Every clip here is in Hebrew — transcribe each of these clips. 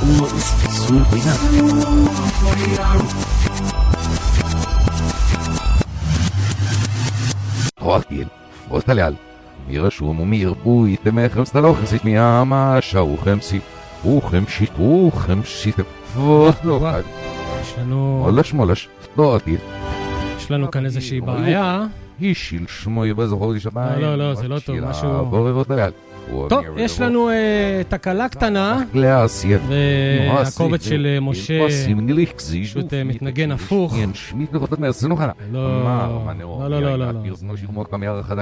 la uno ist zu רועקיל, פרוסטליאל, מי רשום ומי ירבו יתמכם סלוחם מיאמה שאוכם סי, אוכם שיט, אוכם שיט, פרוסטליאל, יש לנו, מולש מולש, פרוסטליאל, יש לנו כאן איזושהי בעיה. אישיל שמו יבזכור לי שמה, לא, לא, זה לא טוב, משהו-. טוב, יש לנו אה, תקלה קטנה. והקובץ של אה, משה פשוט אה, מתנגן הפוך. לא, לא, לא, לא, לא, לא.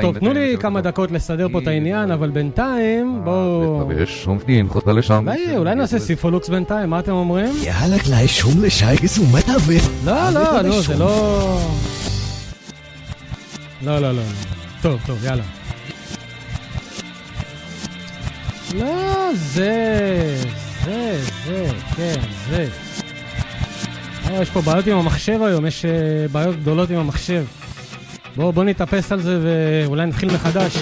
טוב, תנו לי כמה דקות לסדר פה את העניין, אבל בינתיים, בואו... אולי- נעשה סיפולוקס בינתיים, מה אתם אומרים? יאללה גleich שום לשייגס ומטאבט. לא, לא, זה לא... לא, לא, לא. לא. טוב, טוב, יאללה. לא, זה, זה, זה, כן, זה. אה, יש פה בעיות עם המחשב היום, יש אה, בעיות גדולות עם המחשב. בואו, בואו נתאפס על זה ואולי נתחיל מחדש.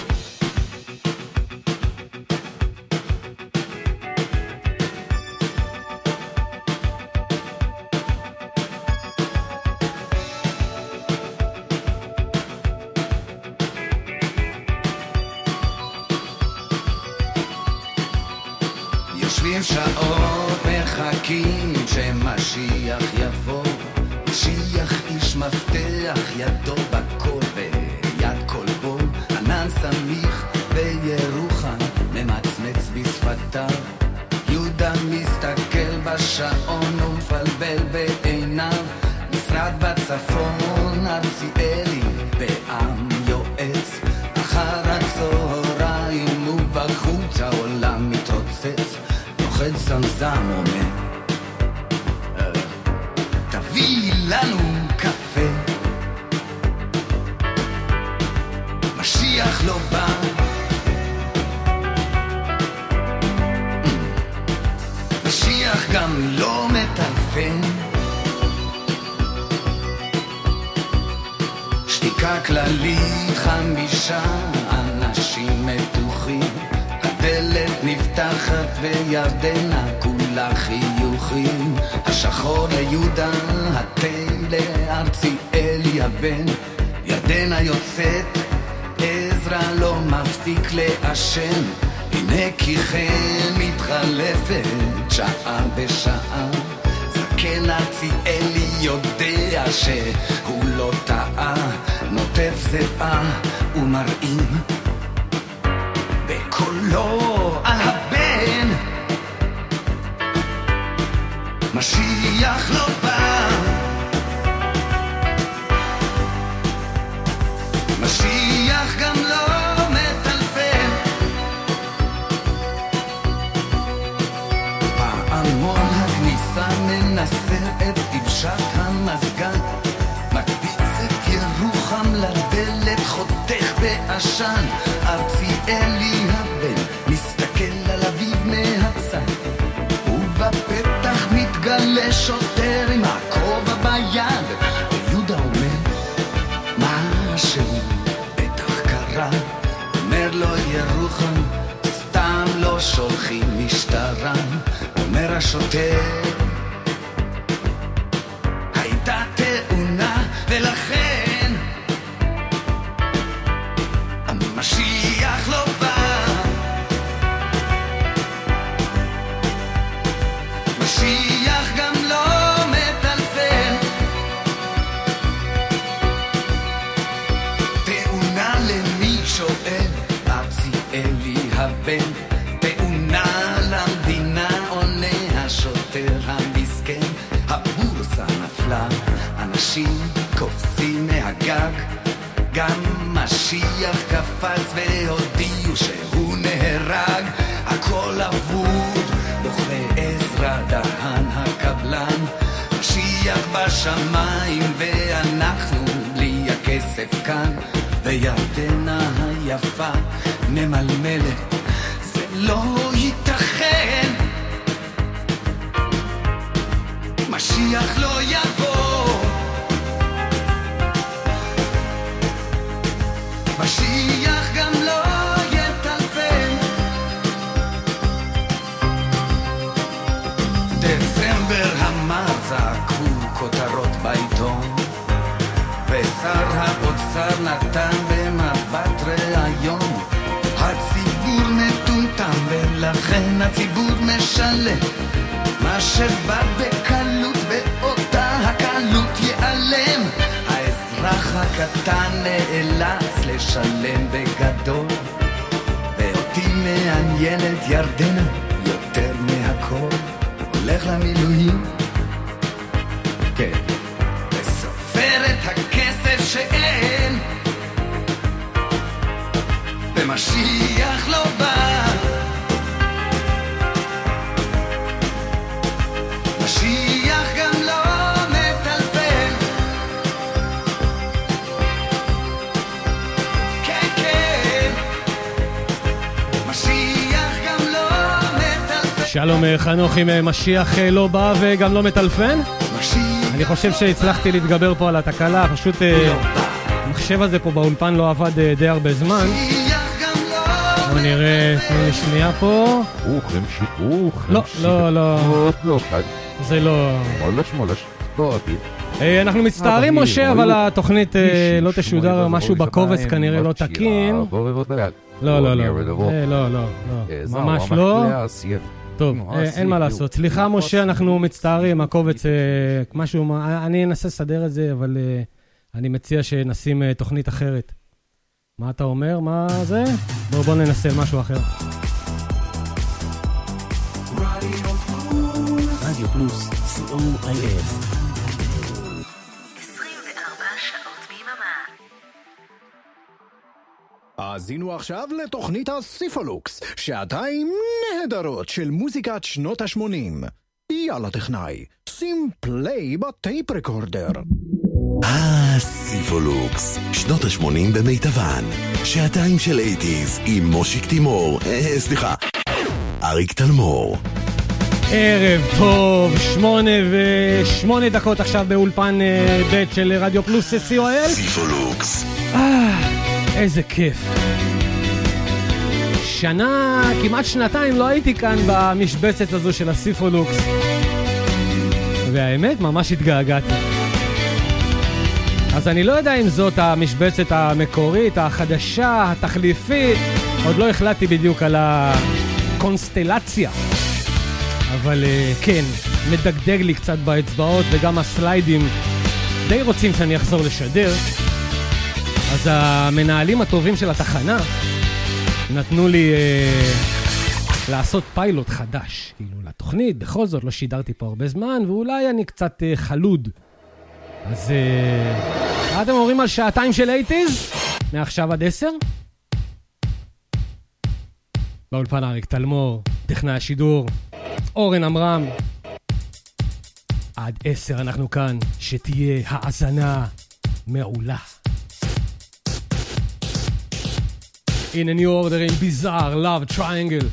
מתגלה שוטר עם הכובע ביד ויהודה אומר משהו בטח קרה? אומר לו ירוחם סתם לא שולחים משטרה. אומר השוטר משיח קפץ והודיעו שהוא נהרג. הכל אבוד בוכה עזרא דהן הקבלן. משיח בשמיים ואנחנו בלי הכסף כאן. וירדנה היפה ממלמלת זה לא ייתכן. משיח לא יבוא השר נתן במבט ראיון. הציבור מטומטם ולכן הציבור משלם. מה שבא בקלות באותה הקלות ייעלם. האזרח הקטן נאלץ לשלם בגדול. ואותי מעניינת ירדנה יותר מהכל. הולך למילואים. כן. וסופר את הכסף שאין. ומשיח לא בא. לא כן כן. לא שלום אה, חנוך עם אה, משיח אה, לא בא וגם לא מטלפן? אני חושב שהצלחתי להתגבר פה על התקלה, פשוט אה, לא המחשב הזה פה באולפן לא עבד אה, די הרבה זמן. בוא נראה, תנו לי שנייה פה. רוחם שיתוך. לא, לא, לא, לא, חד. זה לא... מולש מולש. לא. אה, אנחנו מצטערים, משה, אבל התוכנית לא תשודר, משהו בקובץ כנראה לא תקין. לא, לא, לא, לא, לא, לא, ממש לא. טוב, אה, אין מה. לעשות. סליחה, משה, אנחנו מצטערים, הקובץ, אה, משהו, אני אנסה לסדר את זה, אבל אה, אני מציע שנשים תוכנית אחרת. מה אתה אומר? מה זה? בואו בוא ננסה משהו אחר. רדיו פלוס, co.il. האזינו עכשיו לתוכנית הסיפולוקס, שעתיים נהדרות של מוזיקת שנות ה-80. יאללה טכנאי, שים play ב tape recorder. הסיפולוקס, שנות ה-80 במיטבן. שעתיים של eighties עם מושיק תימור, אה, סליחה, אריק תלמור. ערב טוב, שמונה ושמונה דקות עכשיו באולפן אה, ב' של רדיו פלוס co.il. סיפולוקס. איזה כיף. שנה, כמעט שנתיים לא הייתי כאן במשבצת הזו של הסיפולוקס. והאמת, ממש התגעגעתי. אז אני לא יודע אם זאת המשבצת המקורית, החדשה, התחליפית, עוד לא החלטתי בדיוק על הקונסטלציה. אבל אה, כן, מדגדג לי קצת באצבעות וגם הסליידים די רוצים שאני אחזור לשדר. אז המנהלים הטובים של התחנה נתנו לי אה, לעשות פיילוט חדש, כאילו, לתוכנית, בכל זאת לא שידרתי פה הרבה זמן, ואולי אני קצת אה, חלוד. אז אה, מה אתם אומרים על שעתיים של אייטיז? מעכשיו עד עשר? באולפן אריק תלמור, טכנאי השידור, אורן עמרם. עד עשר אנחנו כאן, שתהיה האזנה מעולה. In a new order in bizarre love triangle.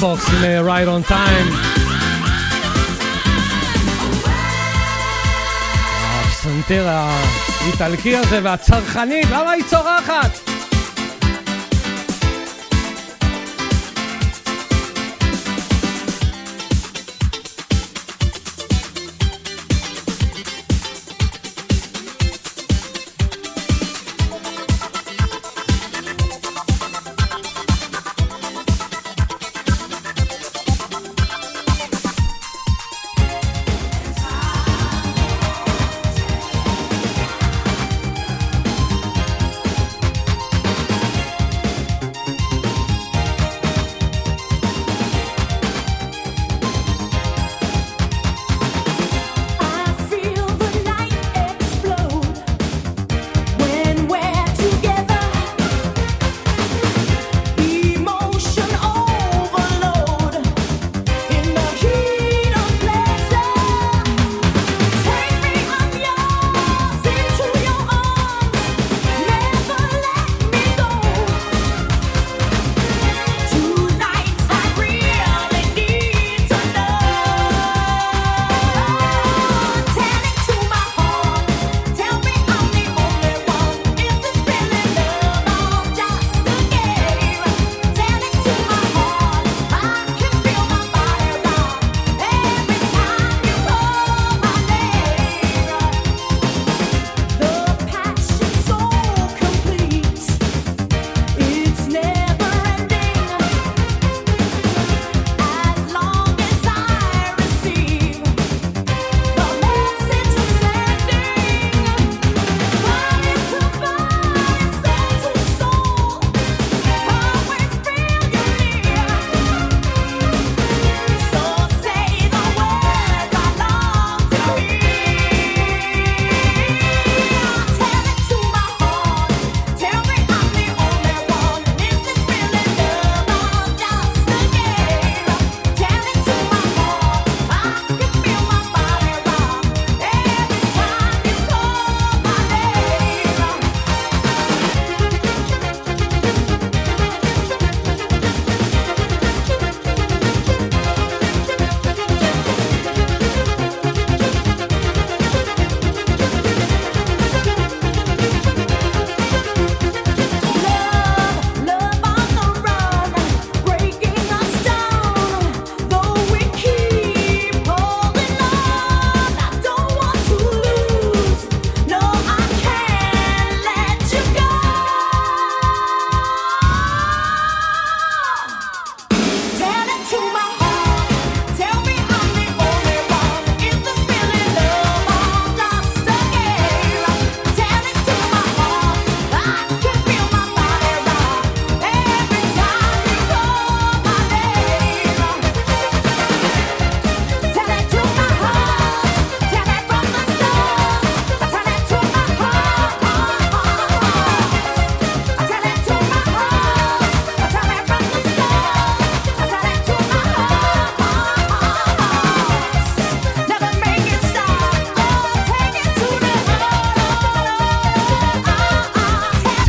פוקס עם Right on Time. הפסנתר האיטלקי הזה והצרכנית, למה היא צורחת?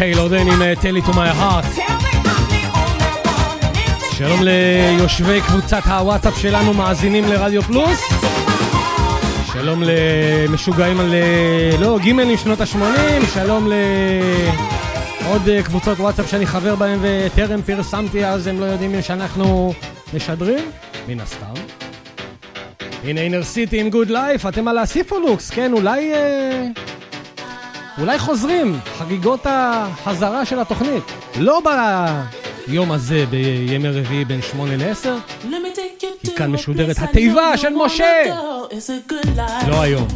ירדן עם uh, Tell it to my heart. שלום ליושבי קבוצת הוואטסאפ שלנו, מאזינים לרדיו פלוס. שלום למשוגעים על, אה, לא, גימלים שנות ה-80, שלום לעוד אה, קבוצות וואטסאפ שאני חבר בהן וטרם פרסמתי, אז הם לא יודעים שאנחנו משדרים, מן הסתם. הנה Inner City עם Good Life, אתם על הסיפולוקס, כן, אולי... אה... אולי חוזרים, חגיגות החזרה של התוכנית. לא ביום הזה, בימי רביעי בין שמונה לעשר, כי כאן משודרת התיבה של משה! לא היום.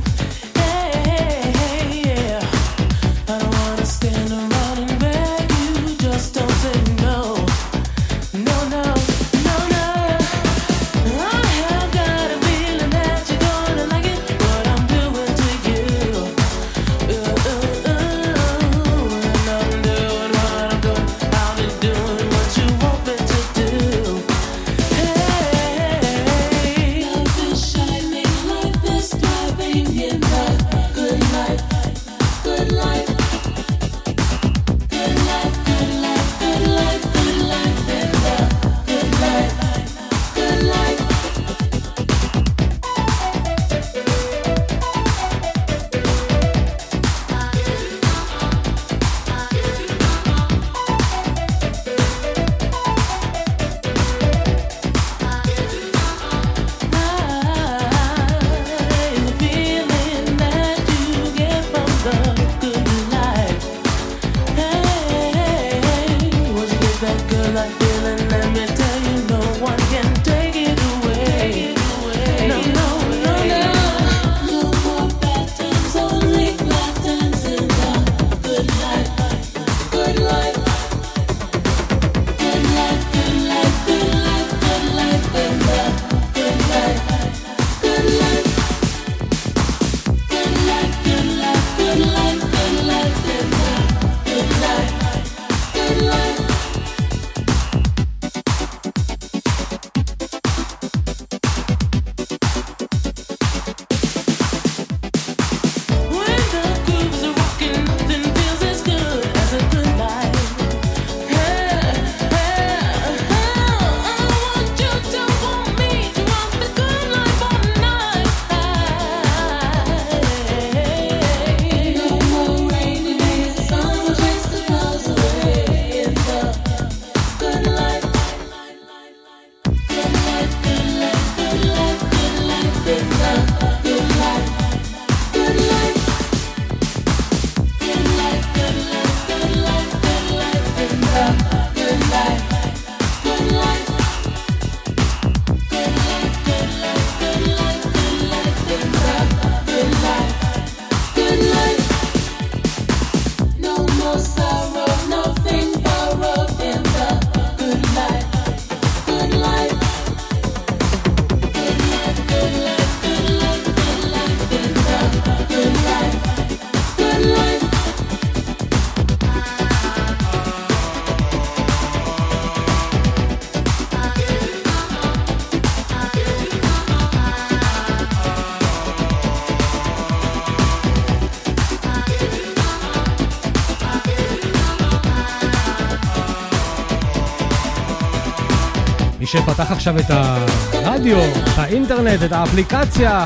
משה פתח עכשיו את הרדיו, את האינטרנט, את האפליקציה.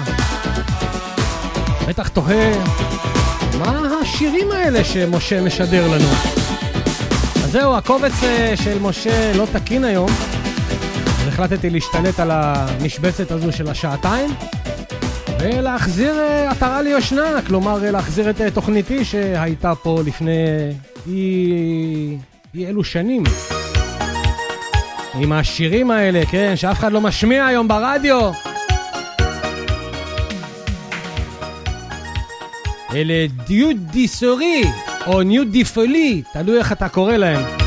בטח תוהה, מה השירים האלה שמשה משדר לנו? אז זהו, הקובץ אה, של משה לא תקין היום. אז החלטתי להשתלט על המשבצת הזו של השעתיים, ולהחזיר אה, עטרה ליושנה, כלומר להחזיר את תוכניתי שהייתה פה לפני אי, אי אלו שנים. עם השירים האלה, כן, שאף אחד לא משמיע היום ברדיו. אלה דיוד דיסורי, או ניו דיפולי, תלוי איך אתה קורא להם.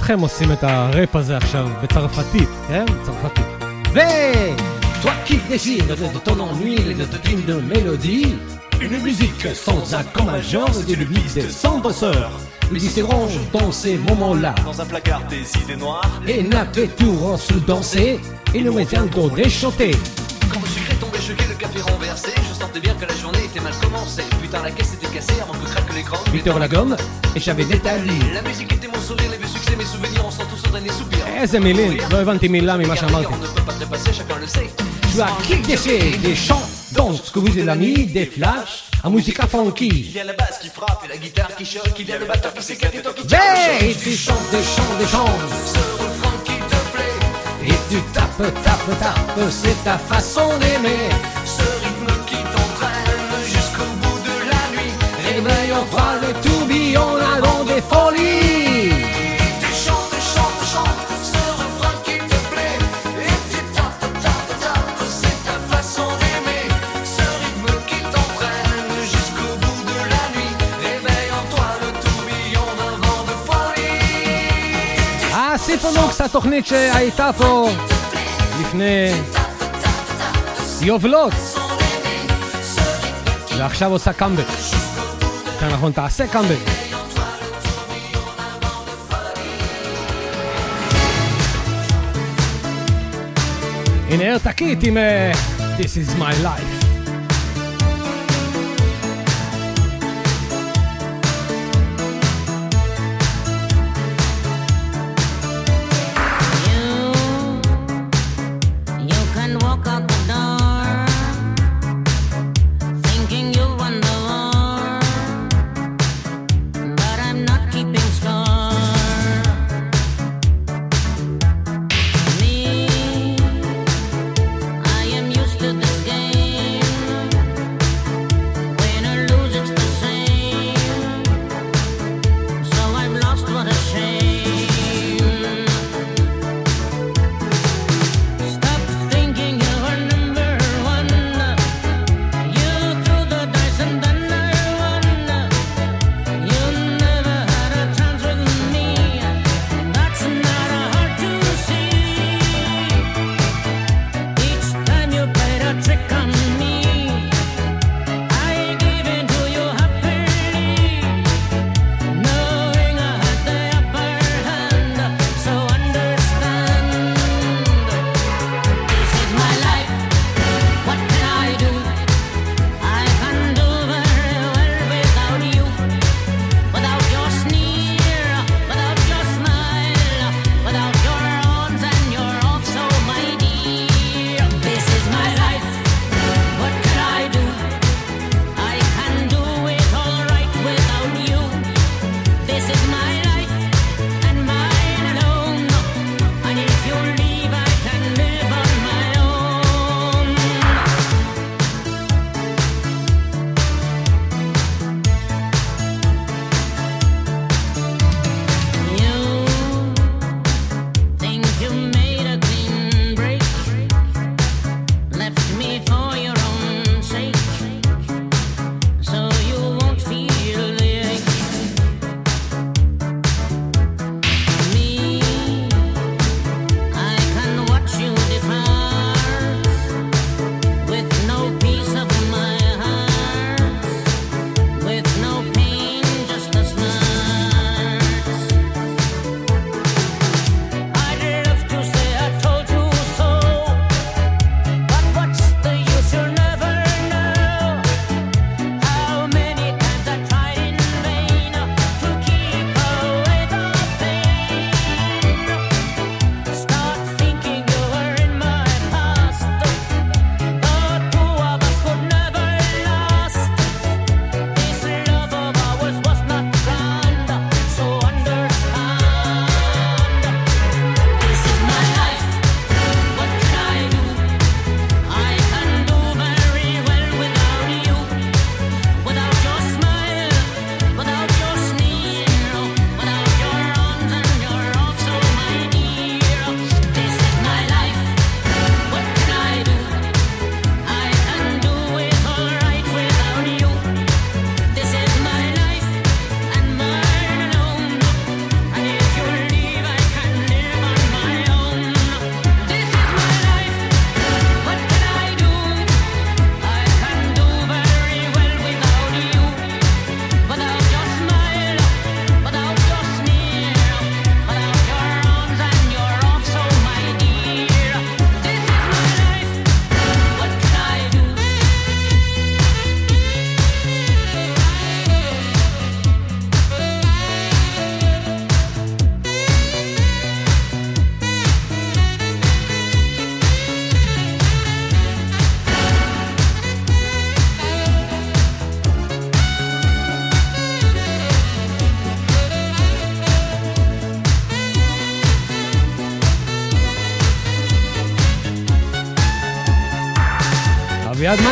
אתכם עושים את הראפ הזה עכשיו בצרפתית, כן? צרפתית. ו... Toi qui désires de ton ennui et de ton de mélodie, une musique sans accord majeur et le mix des cendres sœurs. Ils essaieront dans ces moments-là. Dans un placard des idées noires. Et napper tout en sous danser. Et nous mettions des chanter. était mal commencée. Putain, la caisse était cassée avant que craque l'écran. Victor Lagorne et j'avais Nathalie. La musique était mon sourire, les vieux succès, mes souvenirs, on sent tous son dernier soupir. Eh, Zemélin, 20 000 là, mais machin mal. On ne peut pas chacun le sait. Tu as kick des des chants, danse, que vous et l'ami, des flashs. En musique à funky. Il y a la basse qui frappe et la guitare qui choque. Il y a le batteur qui s'éclate et toi qui Mais tu chantes, des chants, des chants. Ce qui te plaît. Et tu tapes, tapes, tapes. C'est ta façon d'aimer. nuit. Réveille en toi le tourbillon avant des folies. Tu chantes, chantes, chantes, ce refrain qui te plaît. Et tu tapes, tapes, tapes, c'est ta façon d'aimer. Ce rythme qui t'entraîne jusqu'au bout de la nuit. Réveille en toi le tourbillon d'un vent de folie. הסיפונוקס, התוכנית שהייתה פה לפני יובלות, ועכשיו עושה קאמבק. יותר נכון, תעשה קאמבק. הנה הרתקית עם אה, This is my life.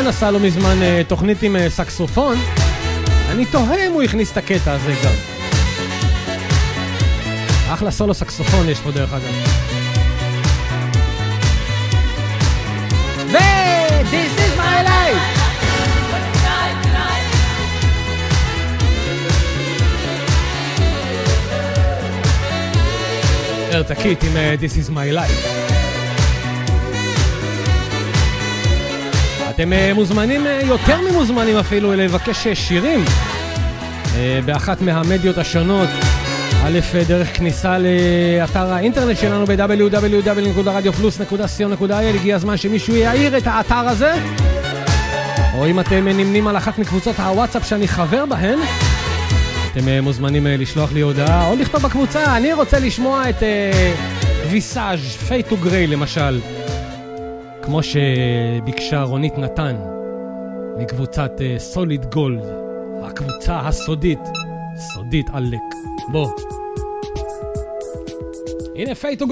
עשה לא מזמן אה, תוכנית עם אה, סקסופון. אני תוהה אם הוא הכניס את הקטע הזה גם. אחלה סולו סקסופון יש פה דרך אגב. ו-This is my life! ארתקית עם This is my life. אתם אה, מוזמנים, אה, יותר ממוזמנים אפילו, לבקש אה, שירים באחת מהמדיות השונות. א', דרך כניסה לאתר האינטרנט שלנו ב-www.radioplus.co.il הגיע הזמן שמישהו יעיר את האתר הזה. או אם אתם נמנים על אחת מקבוצות הוואטסאפ שאני חבר בהן, אתם מוזמנים לשלוח לי הודעה או לכתוב בקבוצה, אני רוצה לשמוע את ויסאז' פיי טו גריי למשל, כמו שביקשה רונית נתן מקבוצת סוליד גולד, הקבוצה הסודית, סודית עלק. בוא. הנה פיי טו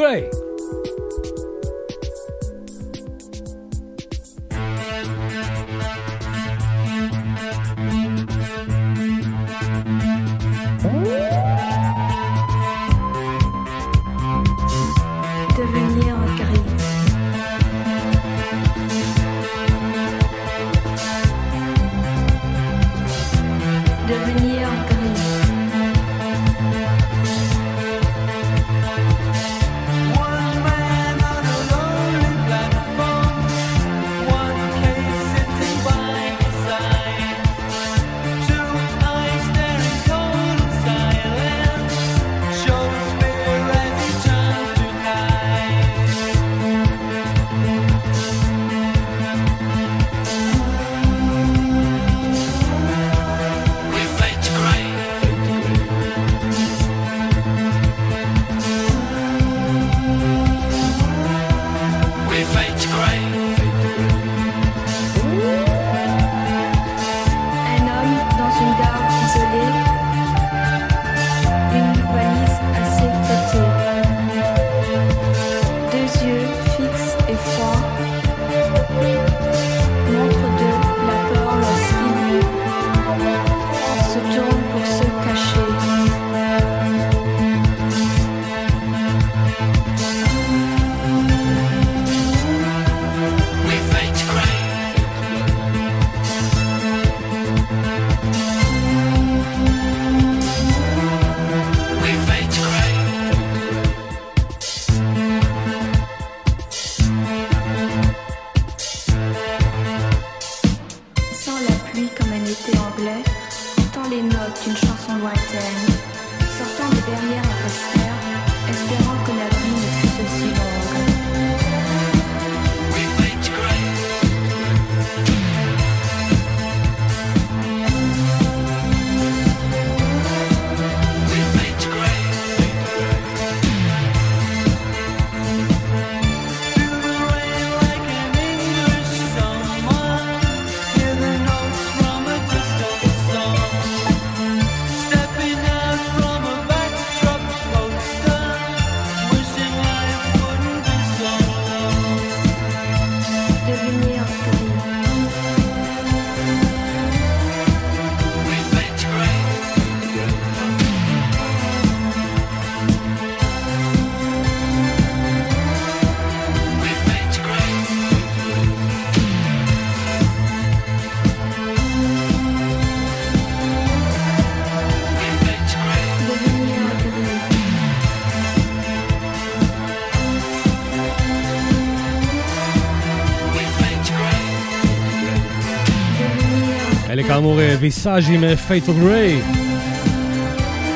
Visage עם Fade to Grey.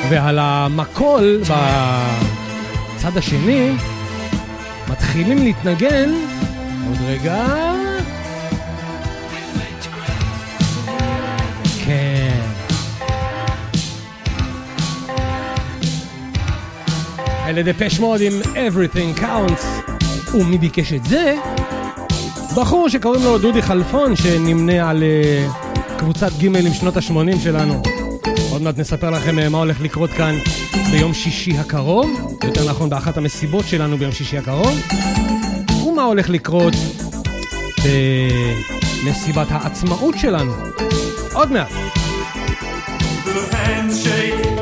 ועל הרמקול בצד השני מתחילים להתנגן עוד רגע. כן. אלה Depeche Mode עם Everything Counts. ומי ביקש את זה? בחור שקוראים לו דודי חלפון, שנמנה על אה, קבוצת ג' עם שנות ה-80 שלנו. עוד מעט נספר לכם אה, מה הולך לקרות כאן ביום שישי הקרוב, יותר נכון באחת המסיבות שלנו ביום שישי הקרוב, ומה הולך לקרות מסיבת העצמאות שלנו. עוד מעט. The handshake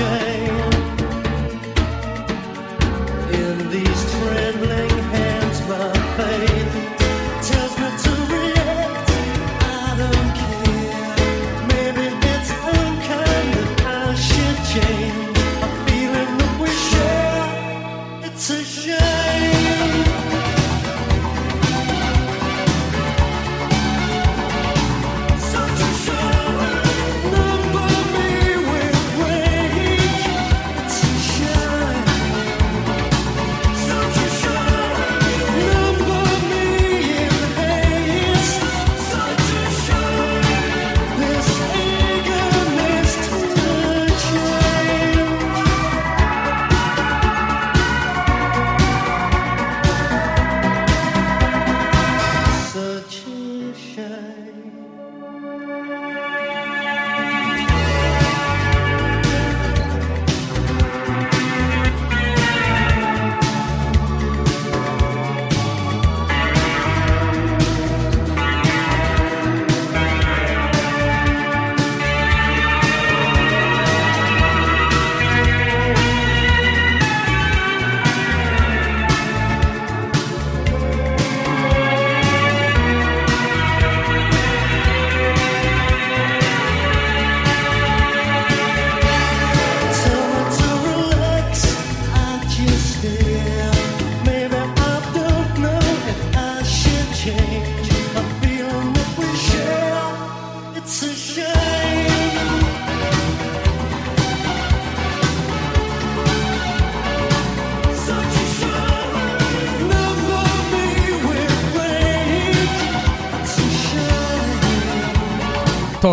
ocean.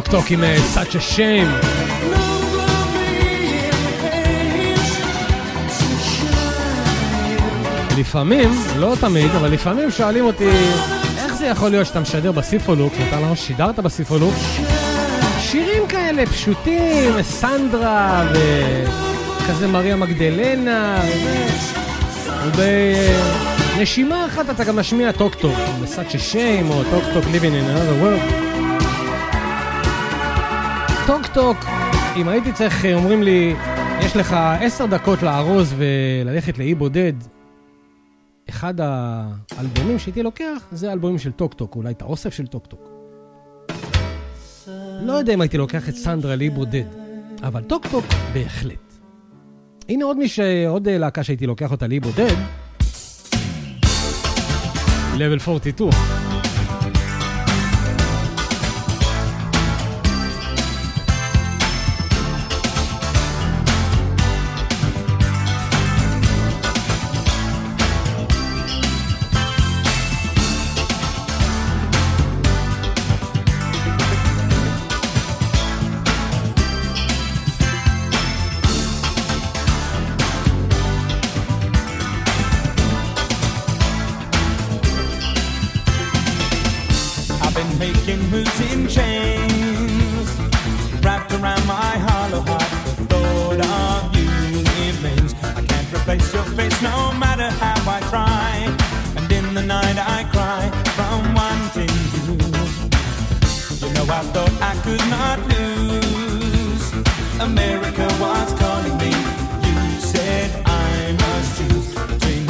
Talk Talk עם אה, a shame. לפעמים, לא תמיד, אבל לפעמים שואלים אותי, איך זה יכול להיות שאתה משדר בסיפולוק, ואתה לא שידרת בסיפולוק, שירים כאלה פשוטים, סנדרה, וכזה Maria Magdalena, ובנשימה אחת אתה גם משמיע Talk Talk, a shame, או Talk Talk living in another world. Talk Talk, אם הייתי צריך, אומרים לי, יש לך עשר דקות לארוז וללכת לאי בודד, אחד האלבומים שהייתי לוקח זה האלבומים של Talk Talk, אולי את האוסף של Talk Talk. לא יודע אם הייתי לוקח את סנדרה לאי בודד, אבל Talk Talk בהחלט. הנה עוד מיש... עוד להקה שהייתי לוקח אותה לאי בודד. level 42.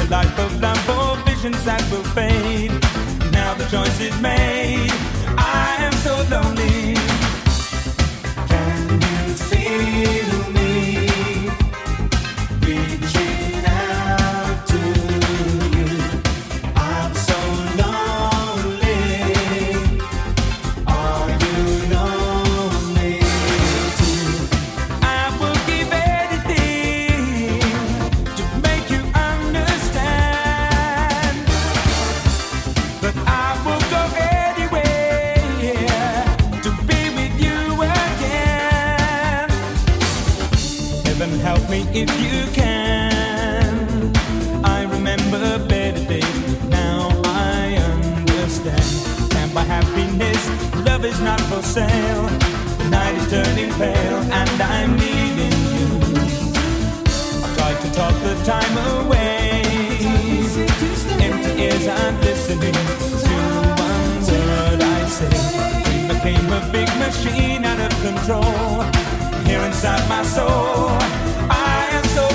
life of love Lambo visions that will fade. Now the choice is made. one word I say. We became a big machine out of control. Here inside my soul, I am so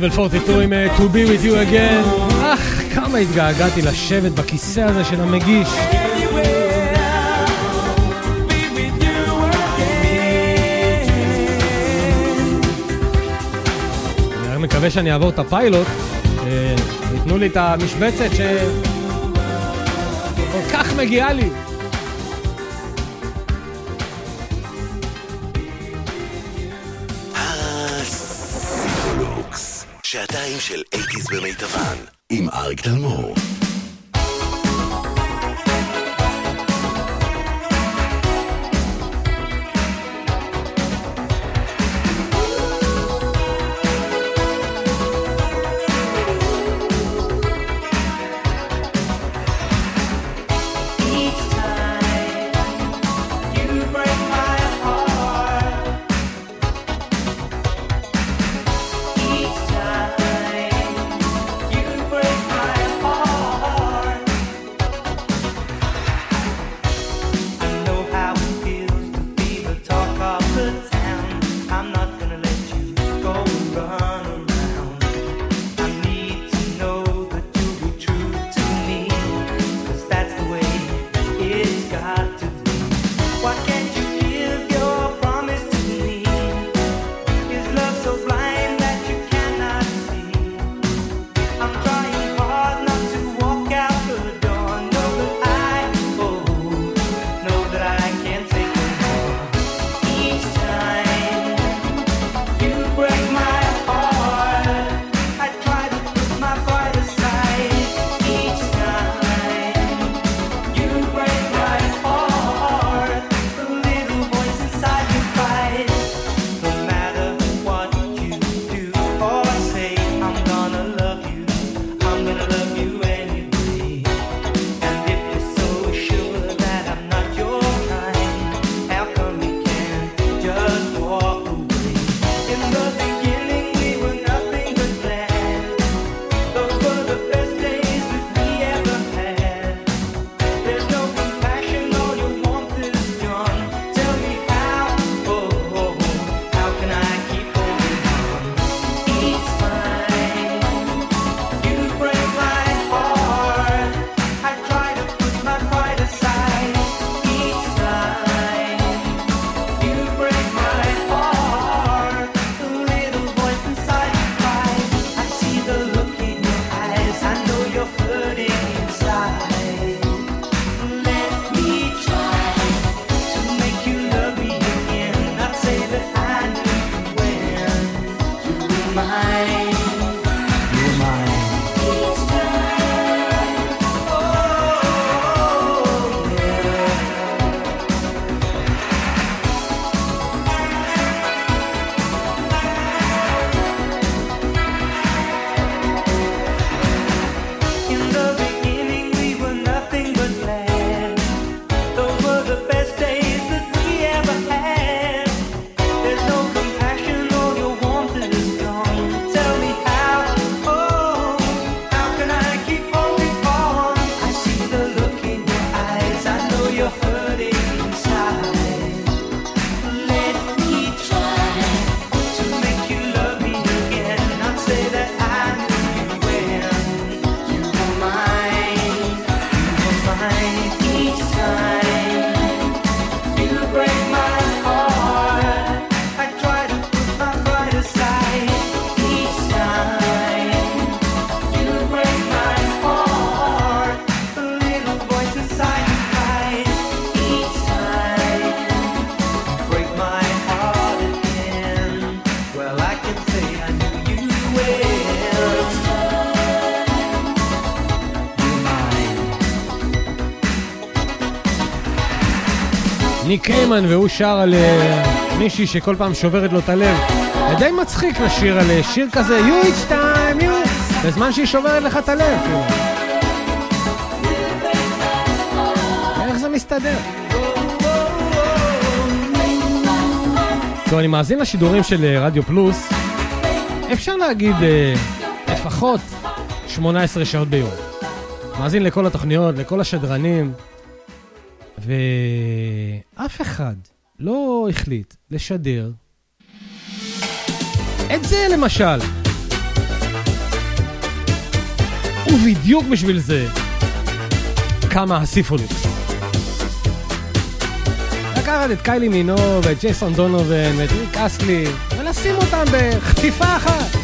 לבל 42 עם אה, To be with you again. אך, כמה התגעגעתי לשבת בכיסא הזה של המגיש. אני רק מקווה שאני אעבור את הפיילוט, אה, ייתנו לי את המשבצת שכל כך מגיעה לי. הקטעים של 80's במיטבן, עם אריק תלמור. גרמן, והוא שר על אה, מישהי שכל פעם שוברת לו את הלב. זה די מצחיק לשיר על אה, שיר כזה, יו איץ' טיים, יו, בזמן שהיא שוברת לך את הלב. כאילו. איך זה מסתדר? טוב, אני מאזין לשידורים של אה, רדיו פלוס. אפשר להגיד לפחות 18 שעות ביום. מאזין לכל התוכניות, לכל השדרנים. ואף אחד לא החליט לשדר את זה למשל. ובדיוק בשביל זה קמה הסיפוניקס. לקחת את קיילי מינו ואת ג'ייסון דונובן ואת ריק אסלי ולשים אותם בחטיפה אחת.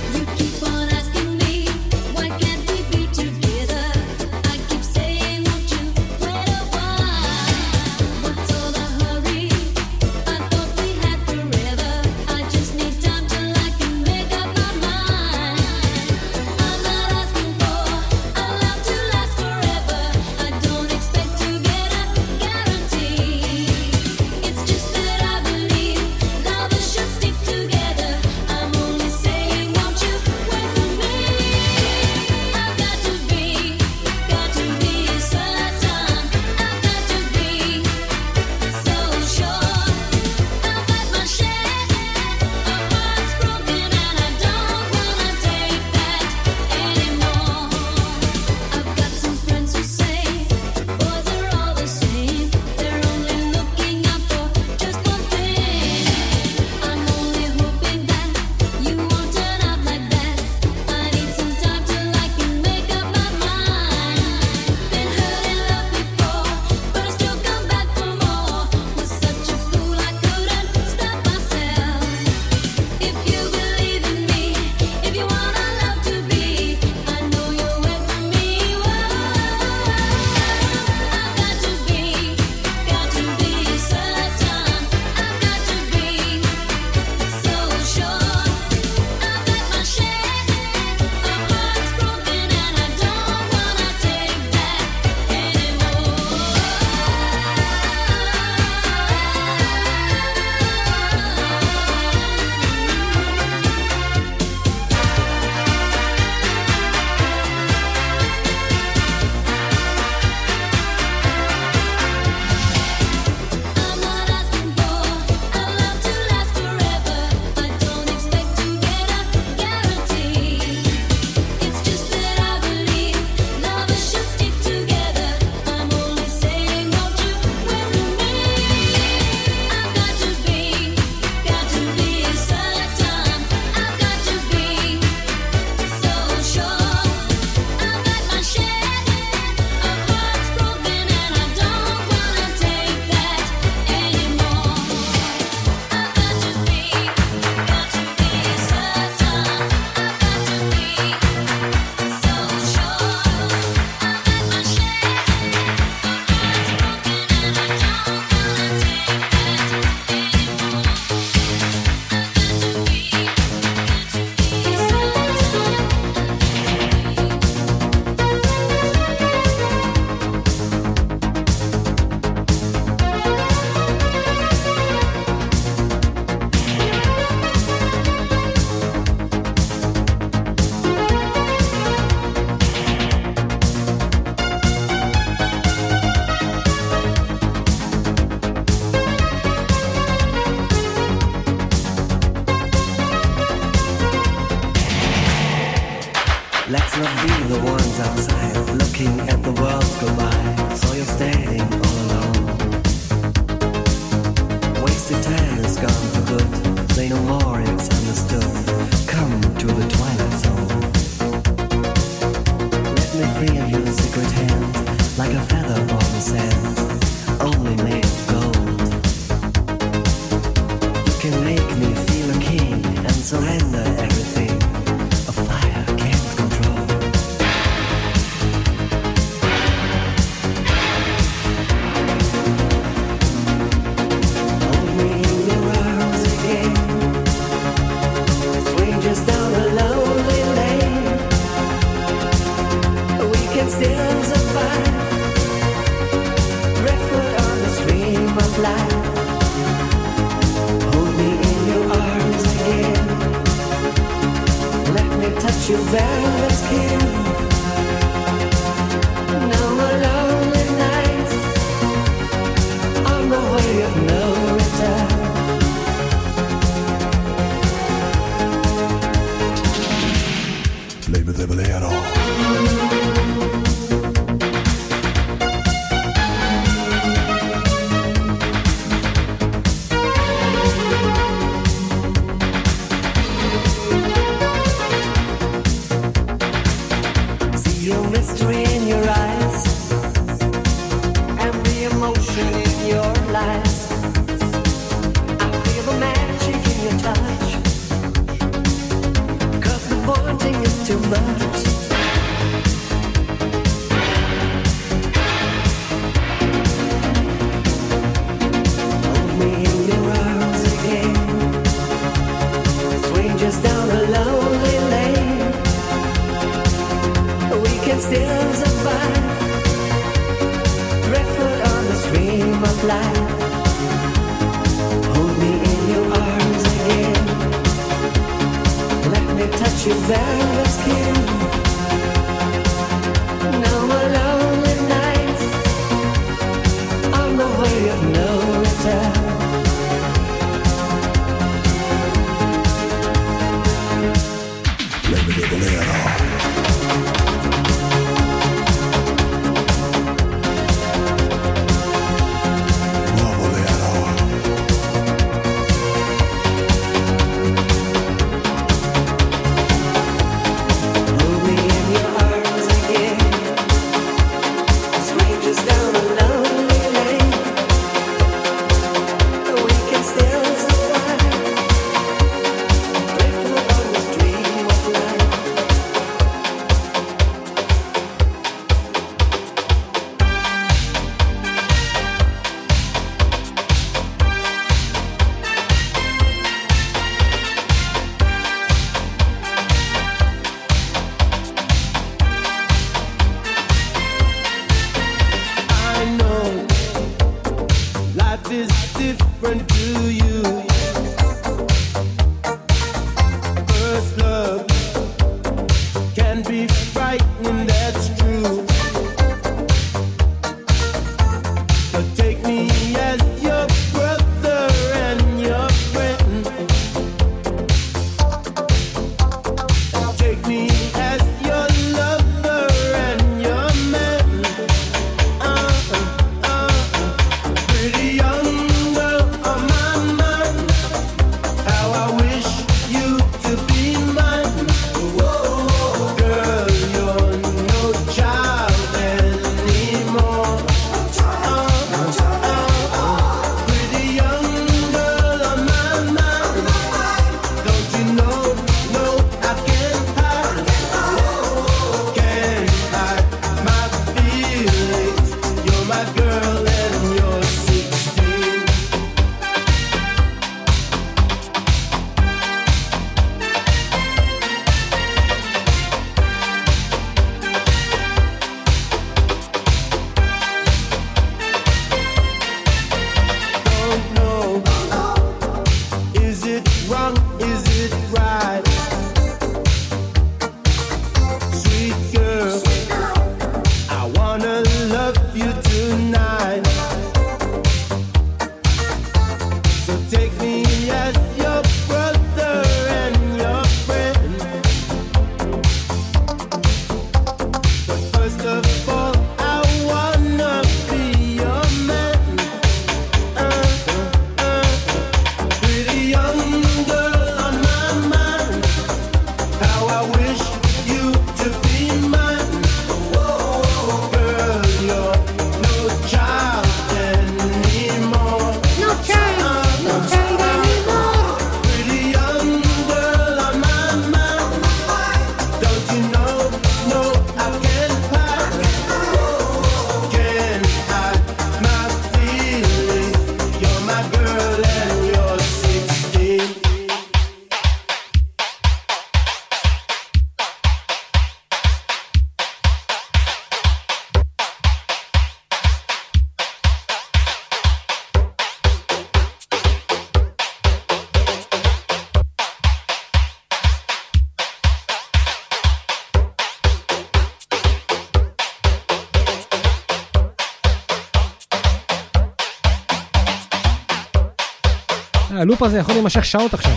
ה loop הזה יכול להימשך שעות עכשיו.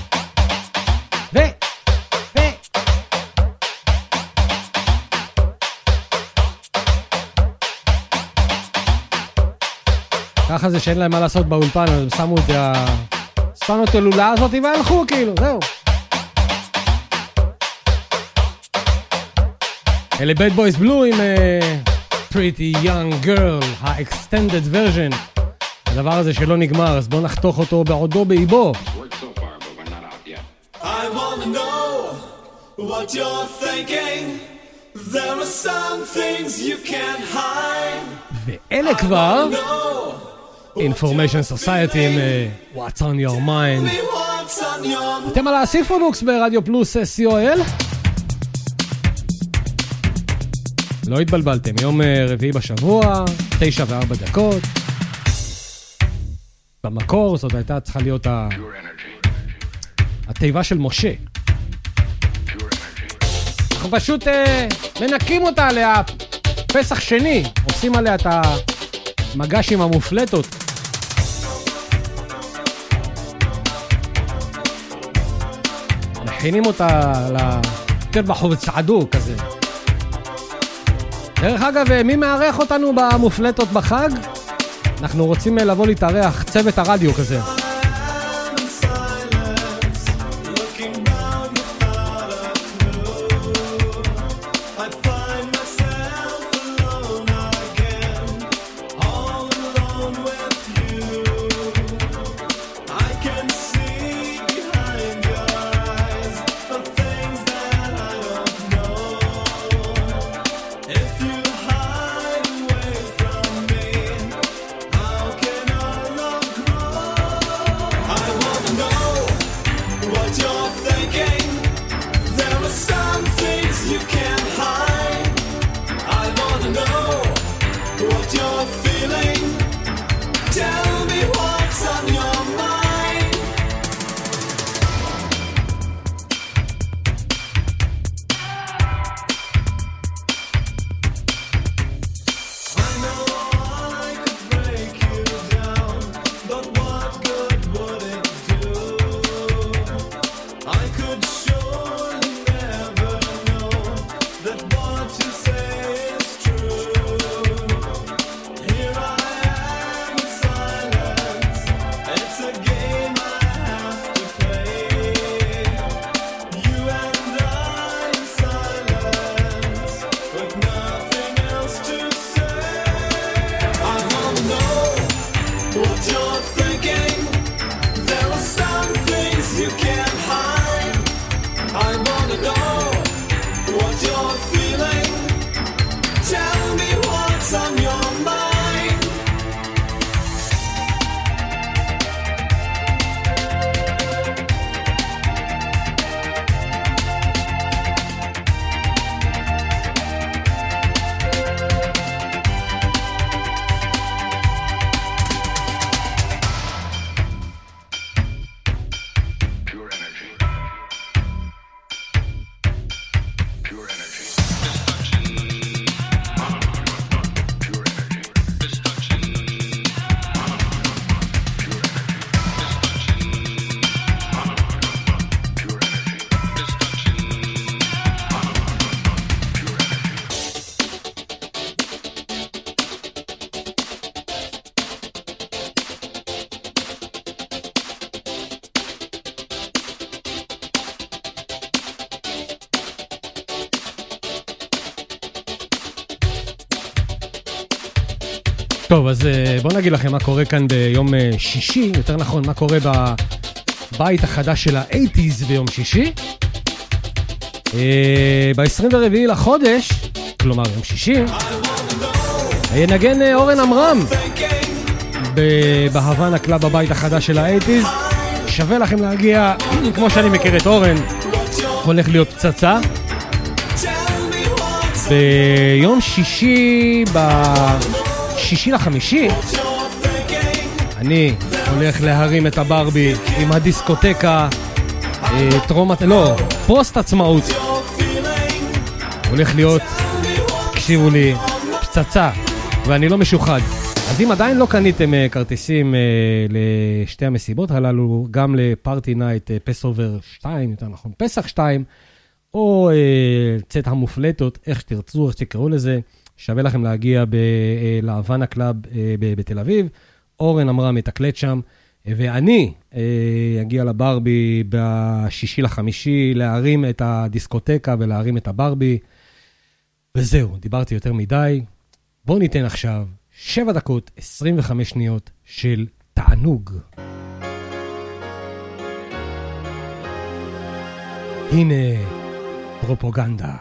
ו... ו... ככה זה שאין להם מה לעשות באולפן, אז הם שמו את ה... שמו את הלולאה הזאת והלכו כאילו, זהו. אלה Bad Boys Blue עם אה, Pretty young girl, ה-extended version. הדבר הזה שלא נגמר, אז בואו נחתוך אותו בעודו באיבו. ואלה כבר Information Society עם uh, What's on your mind. אתם על הסיפונוקס ברדיו פלוס אה, COL? לא התבלבלתם, יום אה, רביעי בשבוע, תשע וארבע דקות. במקור זאת הייתה צריכה להיות ה... התיבה של משה. אנחנו פשוט אה, מנקים אותה עליה פסח שני, עושים עליה את המגש עם המופלטות. מכינים אותה לטבח וצעדו כזה. דרך אגב, אה, מי מארח אותנו במופלטות בחג? אנחנו רוצים אה, לבוא להתארח, צוות הרדיו כזה. טוב, אז אה, בואו נגיד לכם מה קורה כאן ביום אה, שישי, יותר נכון, מה קורה בבית החדש של ה eighties ביום שישי. ב-24 לחודש, כלומר יום שישי, ינגן אה, אורן עמרם ב- ב Havana Club בבית החדש של ה eighties. שווה לכם להגיע, כמו שאני מכיר את אורן, הולך להיות פצצה. ביום שישי, בשישי לחמישי, אני הולך להרים את הברבי עם הדיסקוטקה אה, טרום, לא, פוסט עצמאות. הולך להיות, תקשיבו לי, פצצה, ואני לא משוחד. אז אם עדיין לא קניתם אה, כרטיסים אה, לשתי המסיבות הללו, גם ל Party Night Passover 2, יותר נכון, פסח 2, או צאת המופלטות, איך שתרצו, איך שתקראו לזה, שווה לכם להגיע ב- אה, club אה, בתל אביב. אורן עמרם מתקלט שם, ואני אה, אגיע לברבי בשישי לחמישי להרים את הדיסקוטקה ולהרים את הברבי. וזהו, דיברתי יותר מדי. בואו ניתן עכשיו 7 דקות 25 שניות של תענוג. הנה פרופוגנדה.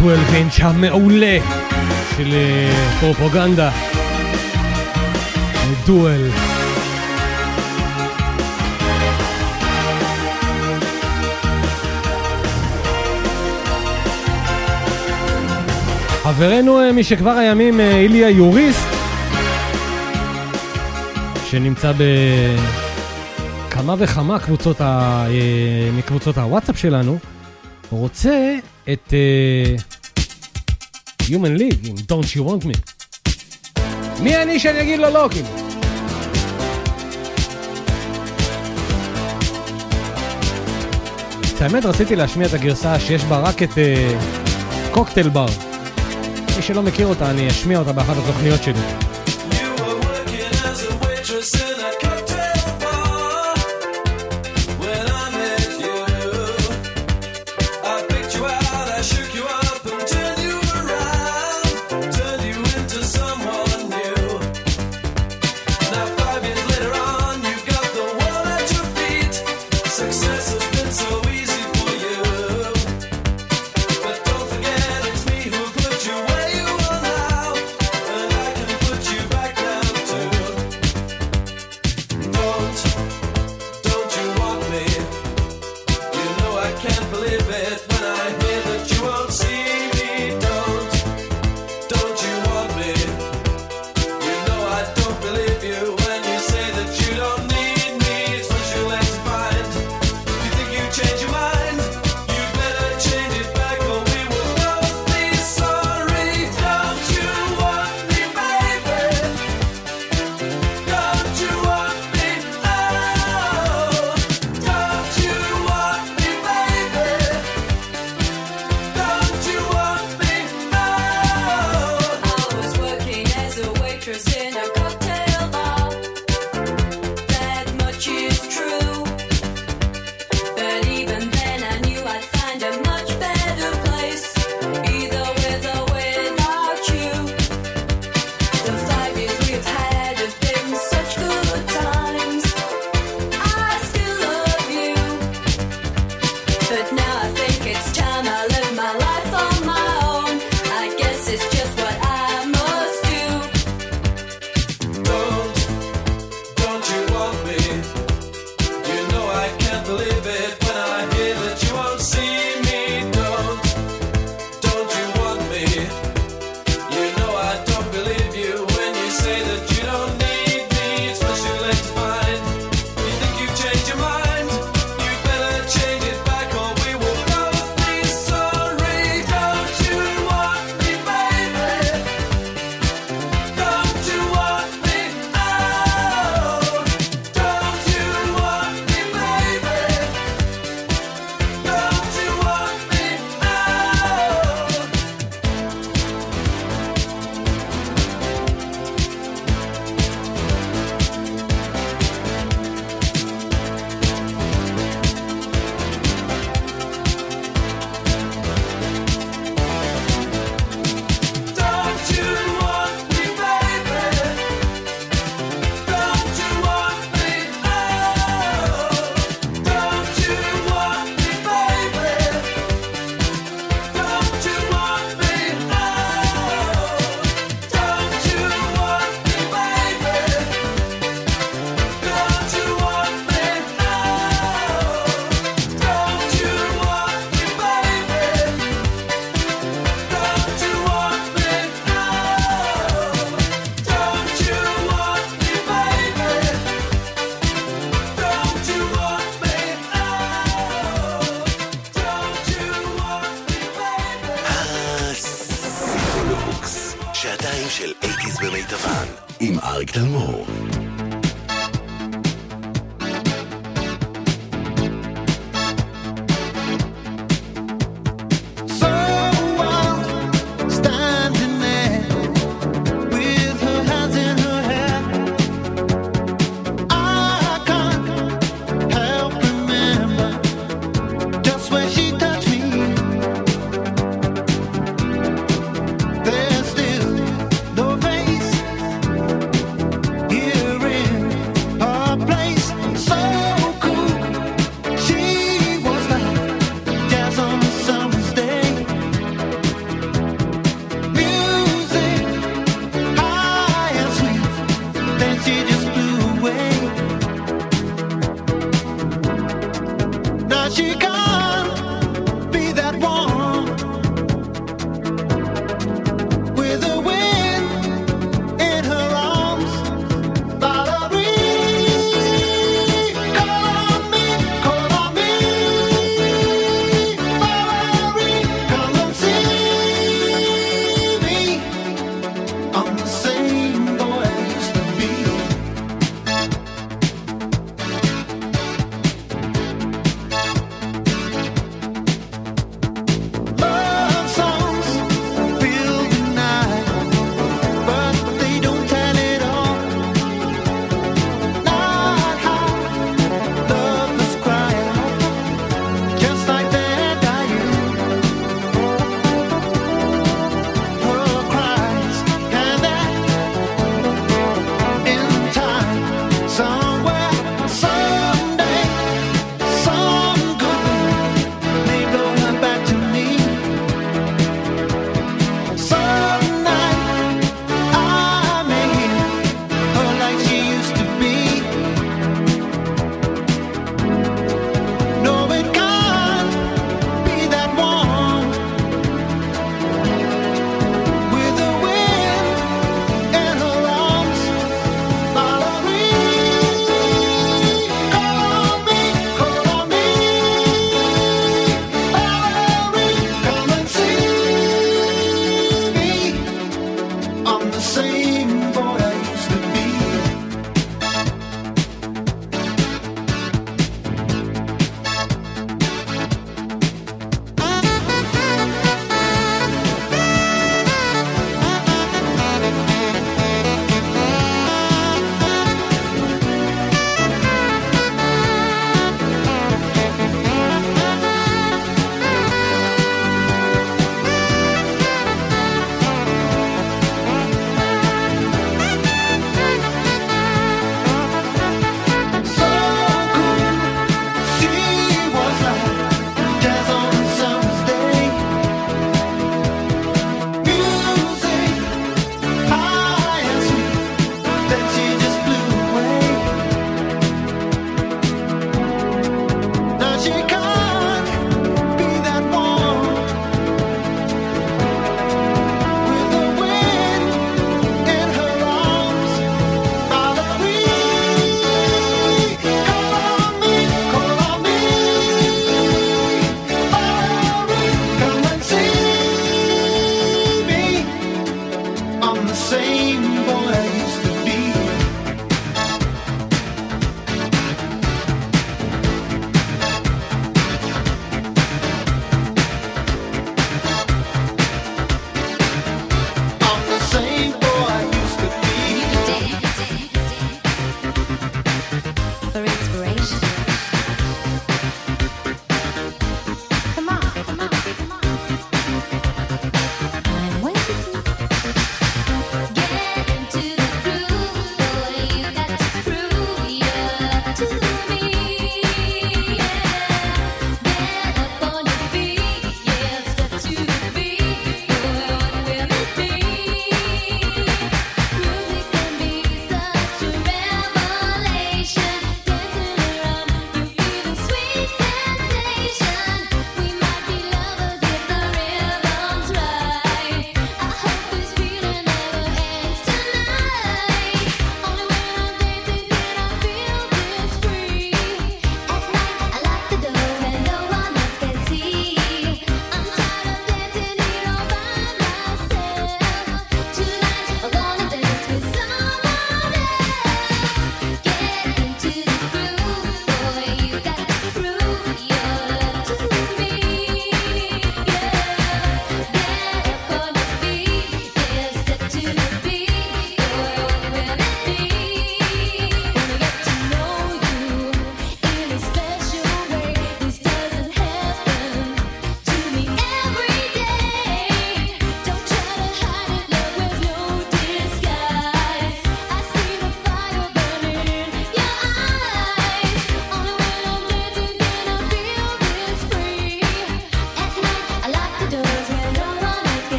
ה-12 אינץ' המעולה של אה, פרופוגנדה. דואל. חברנו אה, משכבר הימים, אה, איליה יוריסט, שנמצא בכמה וכמה קבוצות ה... מקבוצות הוואטסאפ שלנו, רוצה את Human League עם Don't You Want Me. מי אני שאני אגיד לו לא, כאילו? את האמת רציתי להשמיע את הגרסה שיש בה רק את uh, קוקטייל בר. מי שלא מכיר אותה, אני אשמיע אותה באחת התוכניות שלי.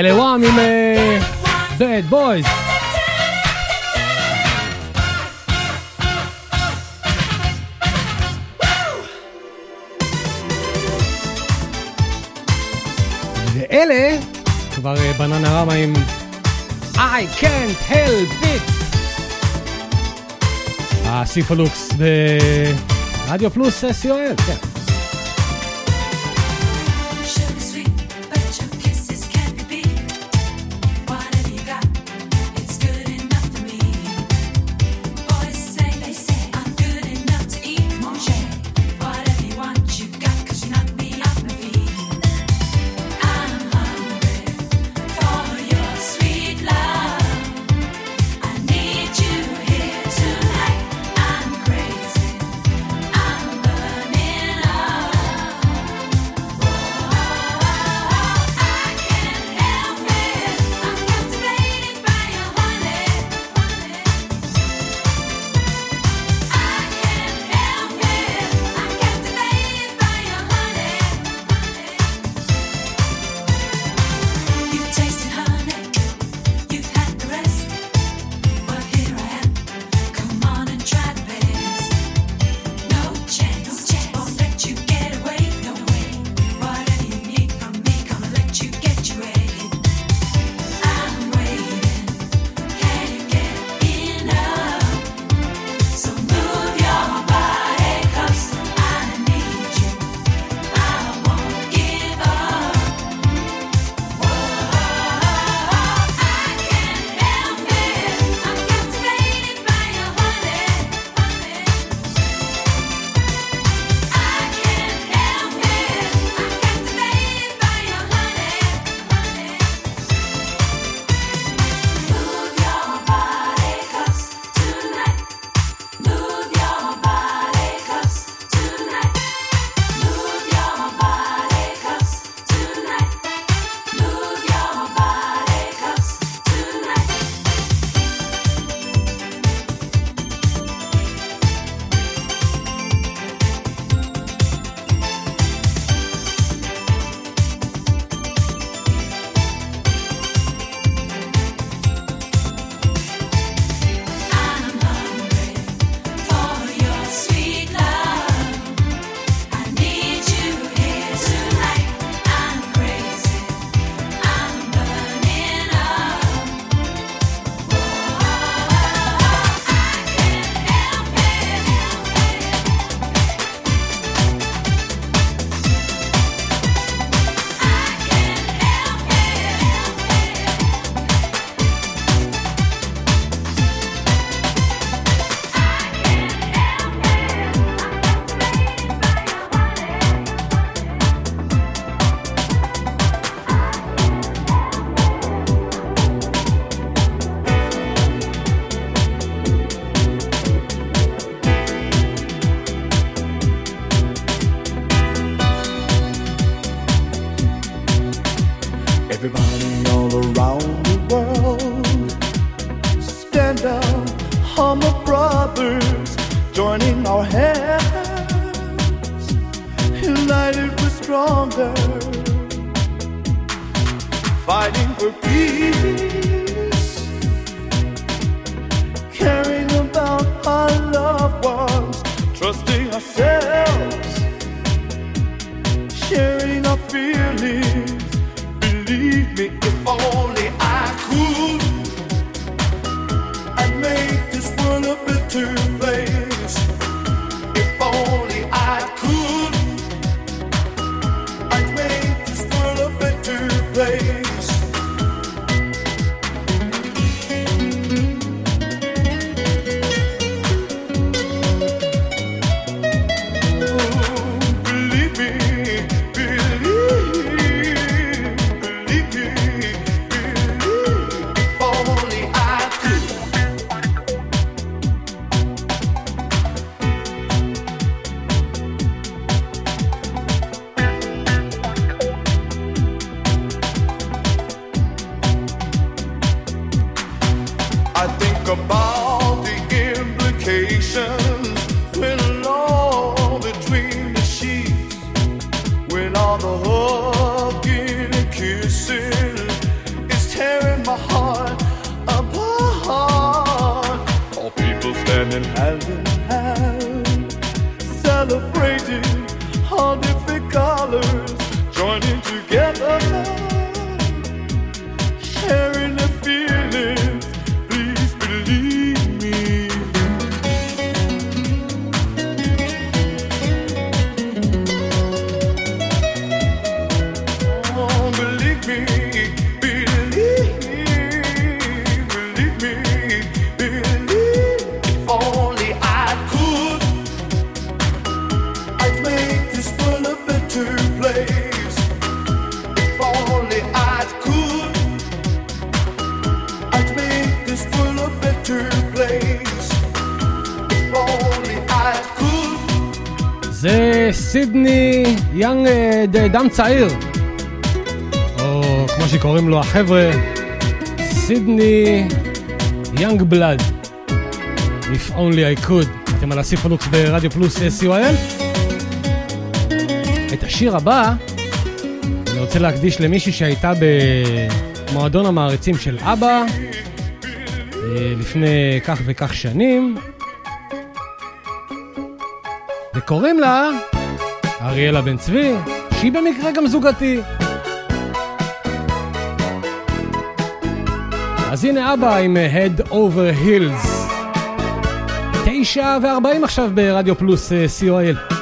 אלה וואם עם אה, דד בויז. ואלה כבר אה, בננה רמה עם I can't help it. הסיפולוקס ברדיו פלוס אה, סיואל, כן. On all different colors joining together now. סידני יאנג אה, דם צעיר, או כמו שקוראים לו החבר'ה, סידני יאנג בלאד. If only I could. אתם על הסיפונוקס ברדיו פלוס אה, SUIL. את השיר הבא אני רוצה להקדיש למישהי שהייתה במועדון המעריצים של אבא אה, לפני כך וכך שנים. וקוראים לה... אריאלה בן צבי, שהיא במקרה גם זוגתי. אז הנה אבא עם Head Over Hills. תשע וארבעים עכשיו ברדיו פלוס אה, uh, co.il.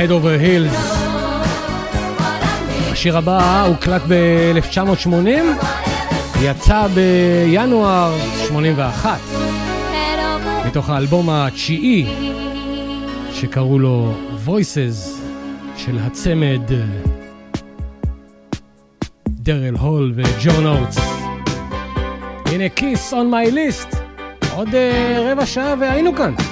Head over Hills. השיר הבא הוקלט ב-1980, יצא בינואר 81, מתוך האלבום התשיעי, שקראו לו Voices של הצמד דרל הול וג'ון אוטס. הנה כיס on my list, עוד uh, רבע שעה והיינו כאן.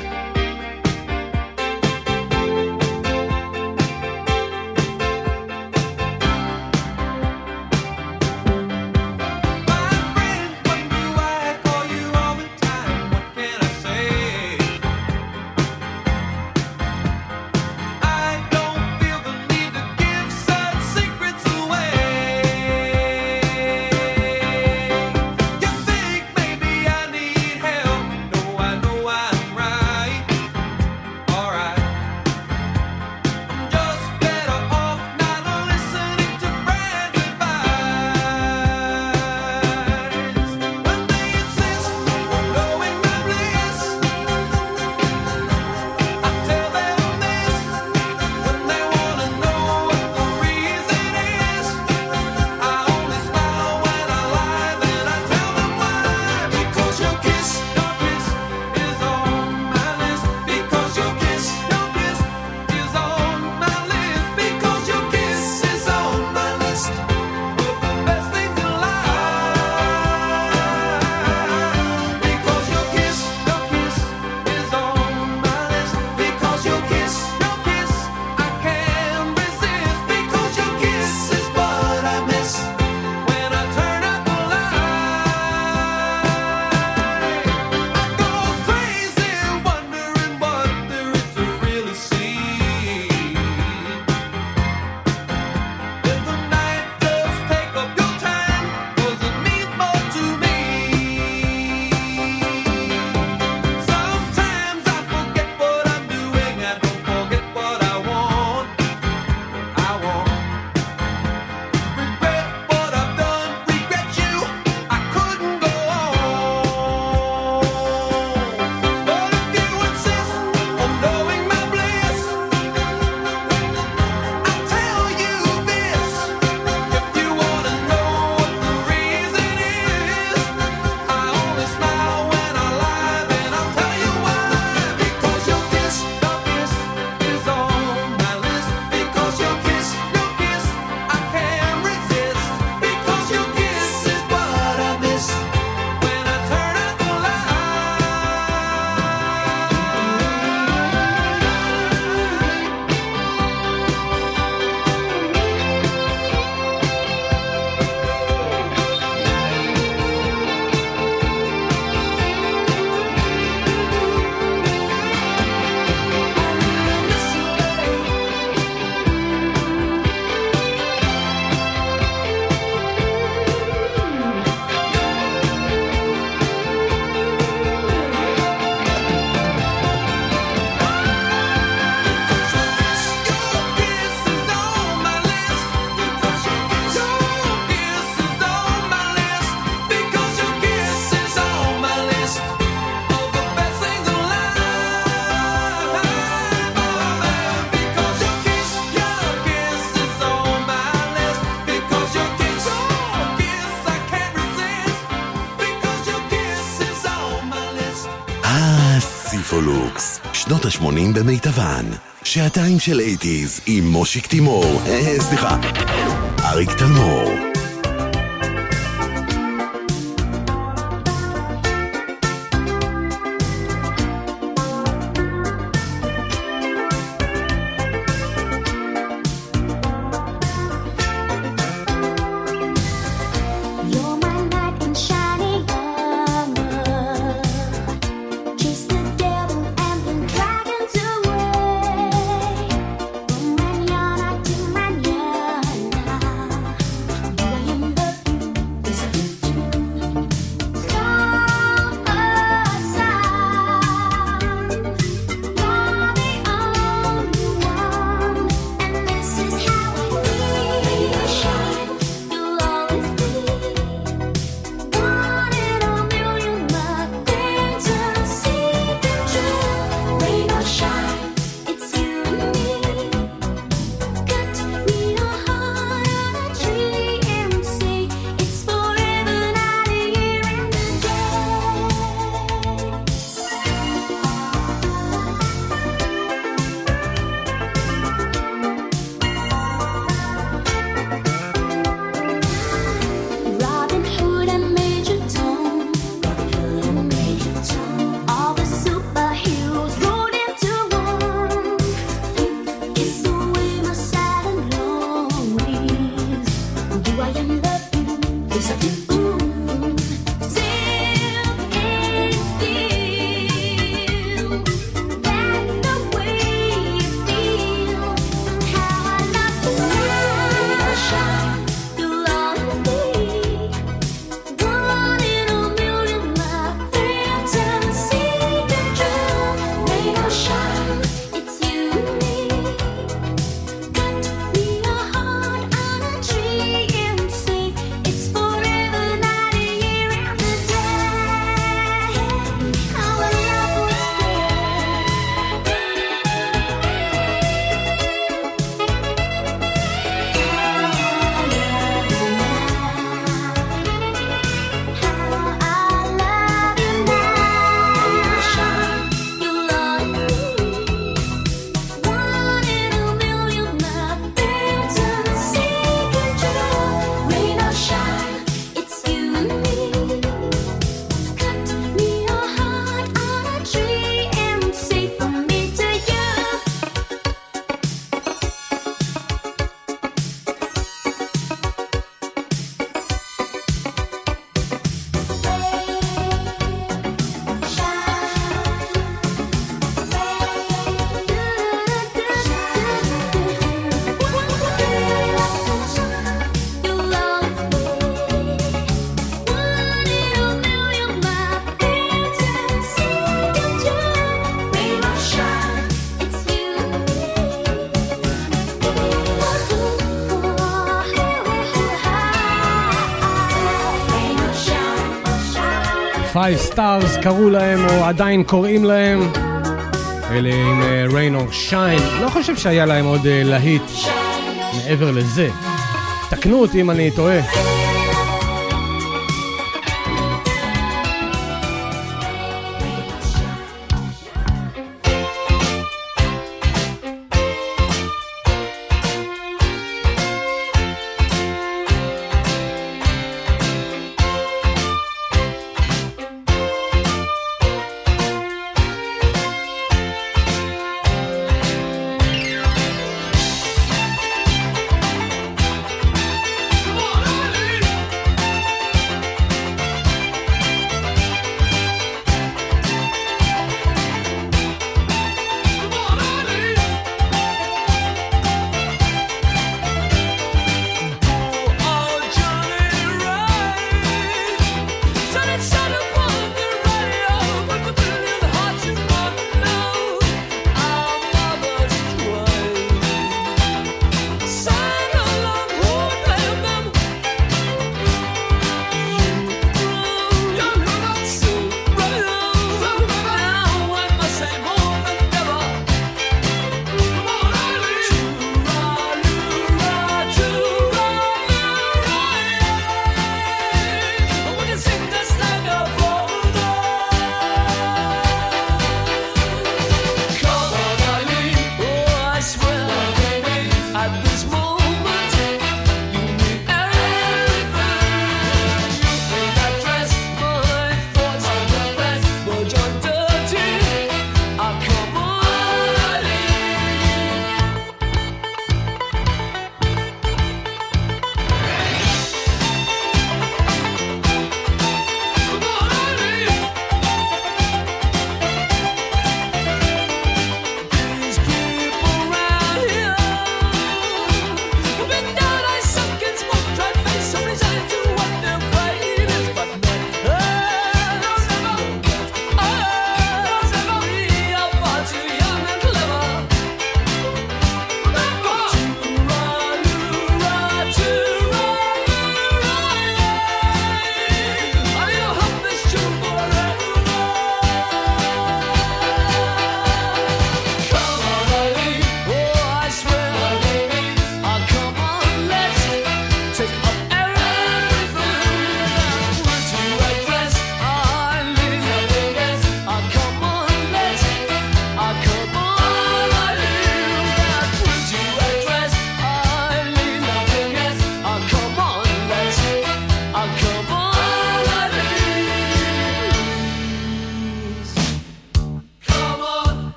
במיטבן. שעתיים של אייטיז עם מושיק תימור, אה, סליחה, אריק תלמור. Five Stars קראו להם, או עדיין קוראים להם. אלה עם Rain or Shine. לא חושב שהיה להם עוד אה, להיט מעבר לזה. תקנו אותי אם אני טועה.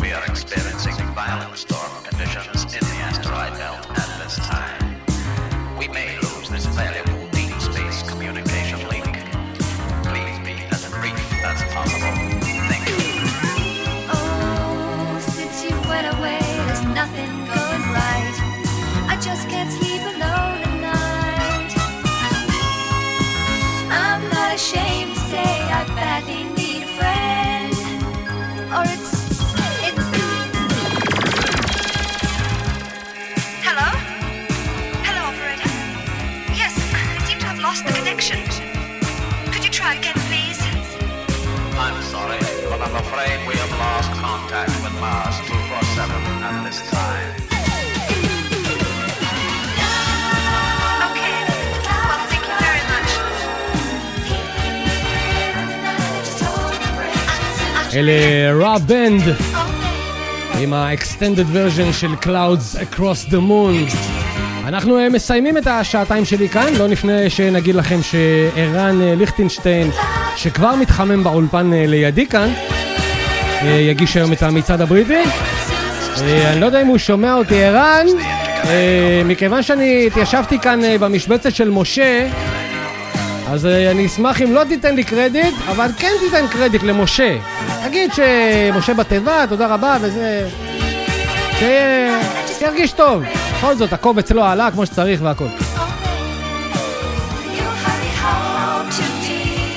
We are experiencing violent storm conditions in the asteroid belt at this time. We may lose this valuable אלה רוב בנד עם ה-extended version של Clouds Across the Moon. אנחנו אה, מסיימים את השעתיים שלי כאן, לא לפני שנגיד לכם שערן אה, ליכטנשטיין, שכבר מתחמם באולפן אה, לידי כאן, יגיש היום את המצעד הבריטי. אני לא יודע אם הוא שומע אותי, ערן, מכיוון שאני התיישבתי כאן במשבצת של משה, אז אני אשמח אם לא תיתן לי קרדיט, אבל כן תיתן קרדיט למשה. תגיד שמשה בתיבה, תודה רבה, וזה... שירגיש טוב. בכל זאת, הקובץ לא עלה כמו שצריך והכל.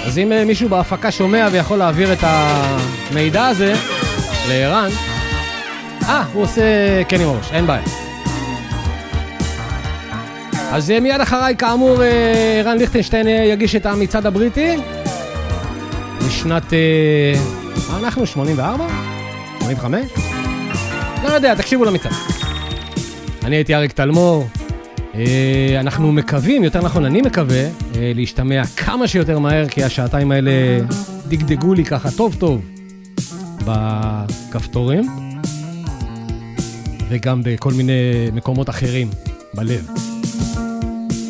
אז אם אה, מישהו בהפקה שומע ויכול להעביר את המידע הזה לערן, אה, הוא עושה כן עם הראש, אין בעיה. אז אה, מיד אחריי, כאמור, אה, רן ליכטנשטיין יגיש את המצעד הבריטי משנת... אנחנו? 84? 85? לא יודע, תקשיבו למצעד. אני הייתי אריק תלמור. אה, אנחנו מקווים, יותר נכון, אני מקווה, אה, להשתמע כמה שיותר מהר, כי השעתיים האלה דגדגו לי ככה טוב טוב בכפתורים, וגם בכל מיני מקומות אחרים בלב.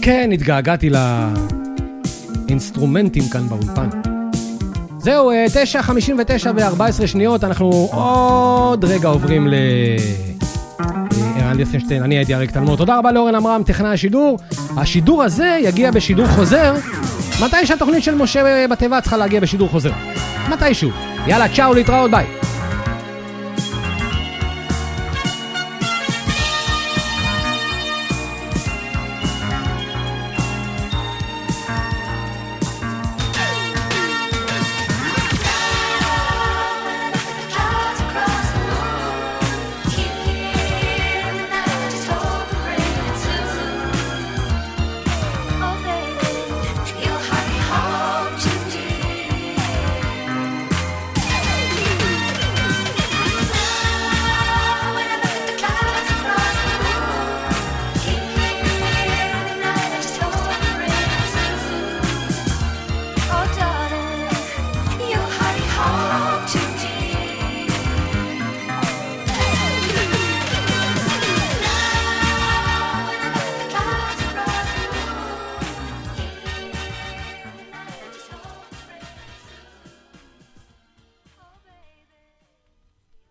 כן, התגעגעתי לאינסטרומנטים כאן באולפן. זהו, אה, 9.59 ו-14 שניות, אנחנו עוד רגע עוברים לערן ליכטנשטיין, אני הייתי אריק תלמוד. תודה רבה לאורן עמרם, טכנאי השידור. השידור הזה יגיע בשידור חוזר, מתי שהתוכנית של משה בתיבה צריכה להגיע בשידור חוזר. מתישהו. יאללה, צ'או, להתראות, ביי.